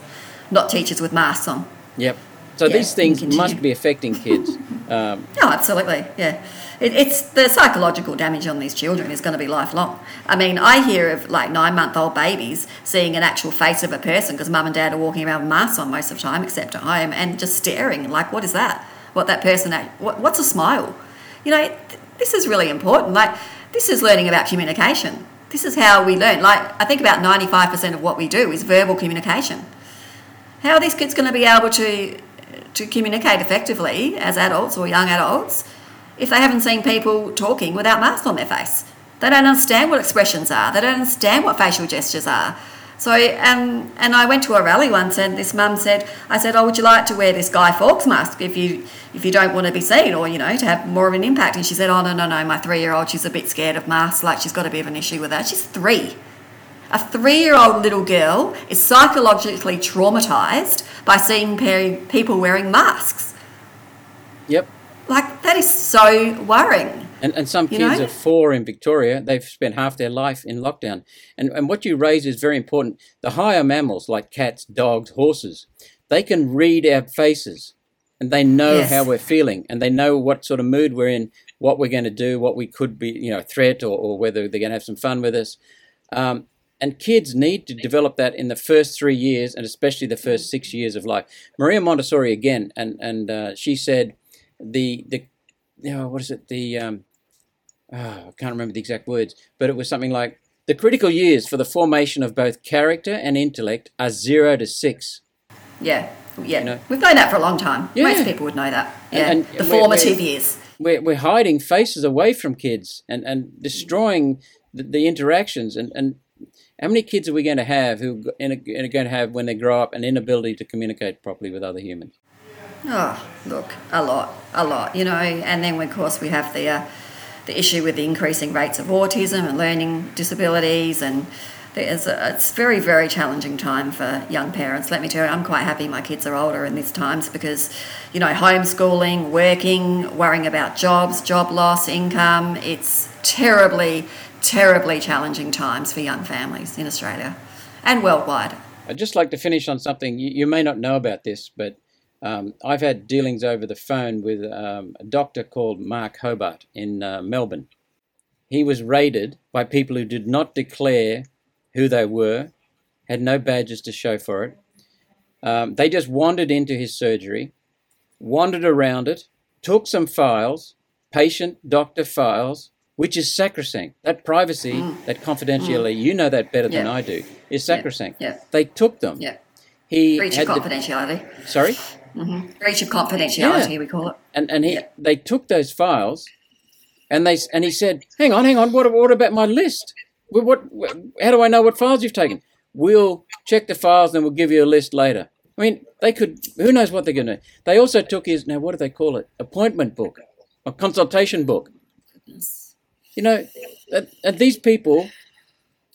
Speaker 2: not teachers with masks on.
Speaker 1: Yep. So
Speaker 2: Yeah,
Speaker 1: these things must be affecting kids. Um,
Speaker 2: Oh, absolutely. Yeah. It, it's the psychological damage on these children is going to be lifelong. I mean, I hear of like nine month old babies seeing an actual face of a person because mum and dad are walking around with masks on most of the time, except at home, and just staring like, what is that? What that person, what, what's a smile? You know, th- this is really important. Like, this is learning about communication. This is how we learn. Like, I think about 95% of what we do is verbal communication. How are these kids going to be able to to communicate effectively as adults or young adults if they haven't seen people talking without masks on their face? They don't understand what expressions are. They don't understand what facial gestures are. So, um, and I went to a rally once, and this mum said, "I said, oh, would you like to wear this Guy Fawkes mask if you if you don't want to be seen, or you know, to have more of an impact?" And she said, "Oh, no, no, no. My three year old, she's a bit scared of masks. Like she's got a bit of an issue with that. She's three. A three year old little girl is psychologically traumatized by seeing pe- people wearing masks.
Speaker 1: yep.
Speaker 2: Like, that is so worrying.
Speaker 1: And, and some
Speaker 2: You
Speaker 1: kids
Speaker 2: know?
Speaker 1: are four in Victoria. They've spent half their life in lockdown. And, and what you raise is very important. The higher mammals, like cats, dogs, horses, they can read our faces and they know
Speaker 2: Yes.
Speaker 1: how we're feeling and they know what sort of mood we're in, what we're going to do, what we could be, you know, threat or, or whether they're going to have some fun with us. Um, and kids need to develop that in the first three years and especially the first six years of life. Maria Montessori again, and and uh, she said the the you know, what is it the um, oh, I can't remember the exact words, but it was something like the critical years for the formation of both character and intellect are zero to six.
Speaker 2: Yeah, yeah.
Speaker 1: You know?
Speaker 2: We've known that for a long time.
Speaker 1: Yeah.
Speaker 2: Most people would know that.
Speaker 1: And-
Speaker 2: Yeah,
Speaker 1: and
Speaker 2: the
Speaker 1: we're-
Speaker 2: formative
Speaker 1: we're-
Speaker 2: years.
Speaker 1: We're, we're hiding faces away from kids and, and destroying the, the interactions. And, and how many kids are we going to have who are going to have, when they grow up, an inability to communicate properly with other humans?
Speaker 2: Oh, look, a lot, a lot, you know. And then, of course, we have the uh, the issue with the increasing rates of autism and learning disabilities, and there's a, it's very, very challenging time for young parents. Let me tell you, I'm quite happy my kids are older in these times because, you know, homeschooling, working, worrying about jobs, job loss, income. It's terribly, terribly challenging times for young families in Australia and worldwide.
Speaker 1: I'd just like to finish on something. You, you may not know about this, but um, I've had dealings over the phone with um, a doctor called Mark Hobart in uh, Melbourne. He was raided by people who did not declare who they were, had no badges to show for it. Um, they just wandered into his surgery, wandered around it, took some files, patient doctor files, which is sacrosanct. That privacy, that confidentiality, you know that better than
Speaker 2: Mm.
Speaker 1: I do, is sacrosanct.
Speaker 2: Yeah.
Speaker 1: They took them.
Speaker 2: Yeah.
Speaker 1: He
Speaker 2: Breach of
Speaker 1: the-
Speaker 2: confidentiality.
Speaker 1: sorry,
Speaker 2: Breach of confidentiality,
Speaker 1: Yeah.
Speaker 2: we call it.
Speaker 1: and and he
Speaker 2: Yeah.
Speaker 1: they took those files, and they and he said, "Hang on, hang on. What what about my list? What, what how do I know what files you've taken? We'll check the files, and we'll give you a list later." I mean, they could. Who knows what they're going to? They also took his now. What do they call it? Appointment book, a consultation book. You know, these people.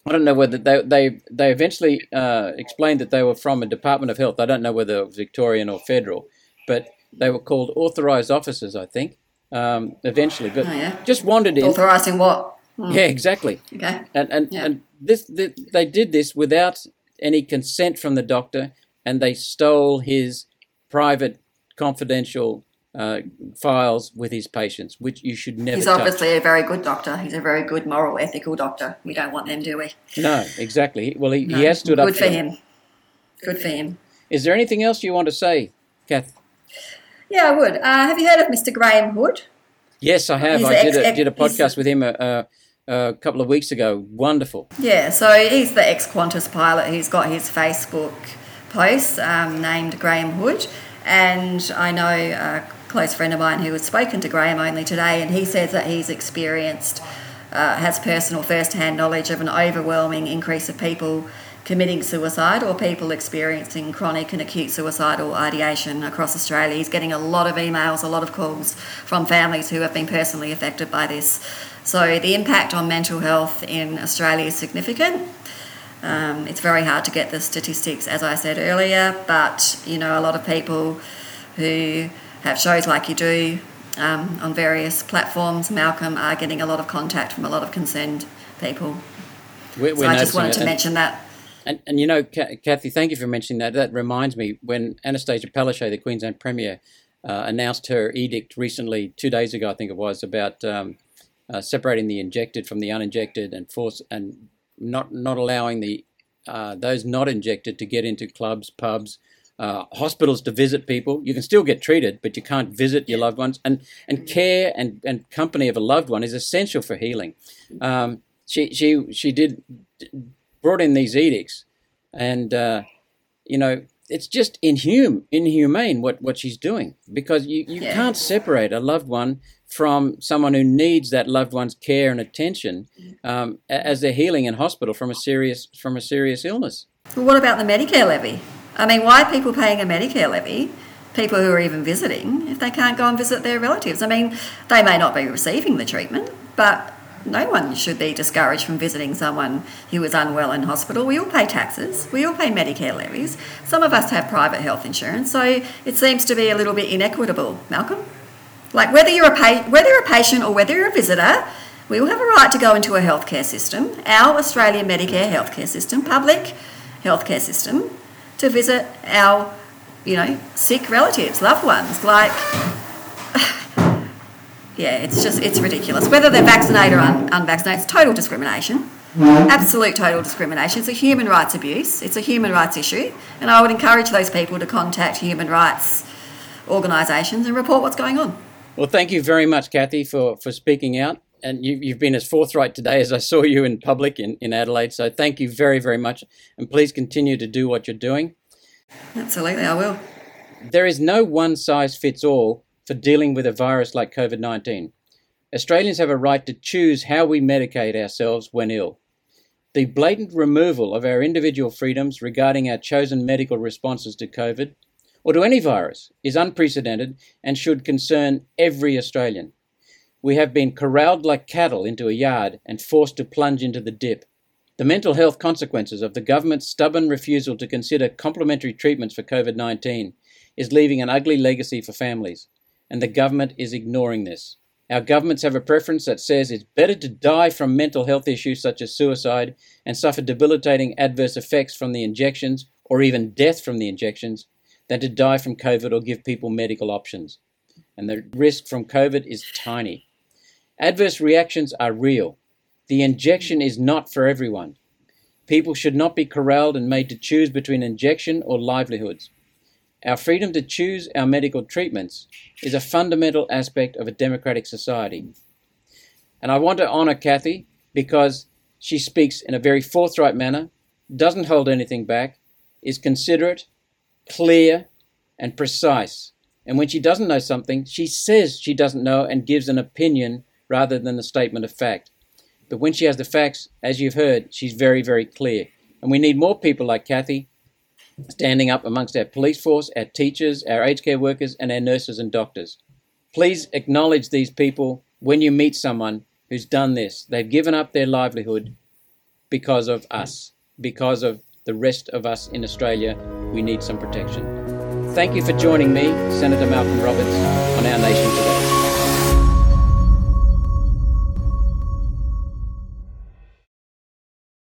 Speaker 1: I don't know whether they they they eventually uh, explained that they were from a Department of Health. I don't know whether it was Victorian or federal, but they were called authorised officers, I think. Um, eventually, but
Speaker 2: Oh, yeah.
Speaker 1: just wandered in.
Speaker 2: Authorising what? Hmm,
Speaker 1: Yeah, exactly.
Speaker 2: Okay.
Speaker 1: And and,
Speaker 2: Yeah.
Speaker 1: and this, th they did this without any consent from the doctor, and they stole his private, confidential uh, files with his patients, which you should never
Speaker 2: He's
Speaker 1: touch.
Speaker 2: obviously a very good doctor. He's a very good moral, ethical doctor. We don't want them, do we?
Speaker 1: No, exactly. Well, he,
Speaker 2: No.
Speaker 1: he has stood
Speaker 2: good
Speaker 1: up
Speaker 2: for him. Good for him.
Speaker 1: Is there anything else you want to say, Cath?
Speaker 2: Yeah, I would. Uh, have you heard of Mr. Graham Hood?
Speaker 1: Yes, I have.
Speaker 2: He's
Speaker 1: I did a, did a podcast with him a, a, a couple of weeks ago. Wonderful.
Speaker 2: Yeah, so he's the ex Qantas pilot He's got his Facebook post um, named Graham Hood. And I know a close friend of mine who has spoken to Graham only today, and he says that he's experienced, uh, has personal first hand knowledge of an overwhelming increase of people committing suicide or people experiencing chronic and acute suicidal ideation across Australia. He's getting a lot of emails, a lot of calls from families who have been personally affected by this. So the impact on mental health in Australia is significant. Um, it's very hard to get the statistics, as I said earlier, but you know, a lot of people who have shows like you do um, on various platforms, Malcolm, are getting a lot of contact from a lot of concerned people.
Speaker 1: We're,
Speaker 2: So I just wanted to
Speaker 1: and,
Speaker 2: mention that.
Speaker 1: And, and you know, Cathy, thank you for mentioning that. That reminds me when Annastacia Palaszczuk, the Queensland Premier, uh, announced her edict recently, two days ago, I think it was, about um, uh, separating the injected from the uninjected and force and not not allowing the uh, those not injected to get into clubs, pubs, uh, hospitals to visit people. You can still get treated, but you can't visit your loved ones. And and care and, and company of a loved one is essential for healing. Um, she she she did brought in these edicts, and uh, you know it's just inhum inhumane what what she's doing because you you yeah. can't separate a loved one from someone who needs that loved one's care and attention um, as they're healing in hospital from a serious from a serious illness.
Speaker 2: Well, what about the Medicare levy? I mean, why are people paying a Medicare levy? People who are even visiting, if they can't go and visit their relatives. I mean, they may not be receiving the treatment, but no one should be discouraged from visiting someone who is unwell in hospital. We all pay taxes, we all pay Medicare levies. Some of us have private health insurance, so it seems to be a little bit inequitable. Malcolm? Like whether you're a pa- whether you're a patient or whether you're a visitor, we all have a right to go into a healthcare system, our Australian Medicare healthcare system, public healthcare system, to visit our, you know, sick relatives, loved ones. Like, yeah, it's just, it's ridiculous. Whether they're vaccinated or un- unvaccinated, it's total discrimination. Absolute total discrimination. It's a human rights abuse. It's a human rights issue. And I would encourage those people to contact human rights organisations and report what's going on.
Speaker 1: Well, thank you very much, Cathy, for, for speaking out and you, have been as forthright today as I saw you in public in, in Adelaide. So thank you very, very much. And please continue to do what you're doing.
Speaker 2: Absolutely, I will.
Speaker 1: There is no one size fits all for dealing with a virus like COVID 19. Australians have a right to choose how we medicate ourselves when ill. The blatant removal of our individual freedoms regarding our chosen medical responses to COVID or to any virus is unprecedented and should concern every Australian. We have been corralled like cattle into a yard and forced to plunge into the dip. The mental health consequences of the government's stubborn refusal to consider complementary treatments for COVID 19 is leaving an ugly legacy for families, and the government is ignoring this. Our governments have a preference that says it's better to die from mental health issues such as suicide and suffer debilitating adverse effects from the injections or even death from the injections than to die from COVID or give people medical options. And the risk from COVID is tiny. Adverse reactions are real. The injection is not for everyone. People should not be corralled and made to choose between injection or livelihoods. Our freedom to choose our medical treatments is a fundamental aspect of a democratic society. And I want to honour Cathy because she speaks in a very forthright manner, doesn't hold anything back, is considerate, clear, and precise. And when she doesn't know something, she says she doesn't know and gives an opinion rather than a statement of fact. But when she has the facts, as you've heard, she's very, very clear. And we need more people like Cathy standing up amongst our police force, our teachers, our aged care workers, and our nurses and doctors. Please acknowledge these people when you meet someone who's done this. They've given up their livelihood because of us, because of the rest of us in Australia. We need some protection. Thank you for joining me, Senator Malcolm Roberts, on Our Nation.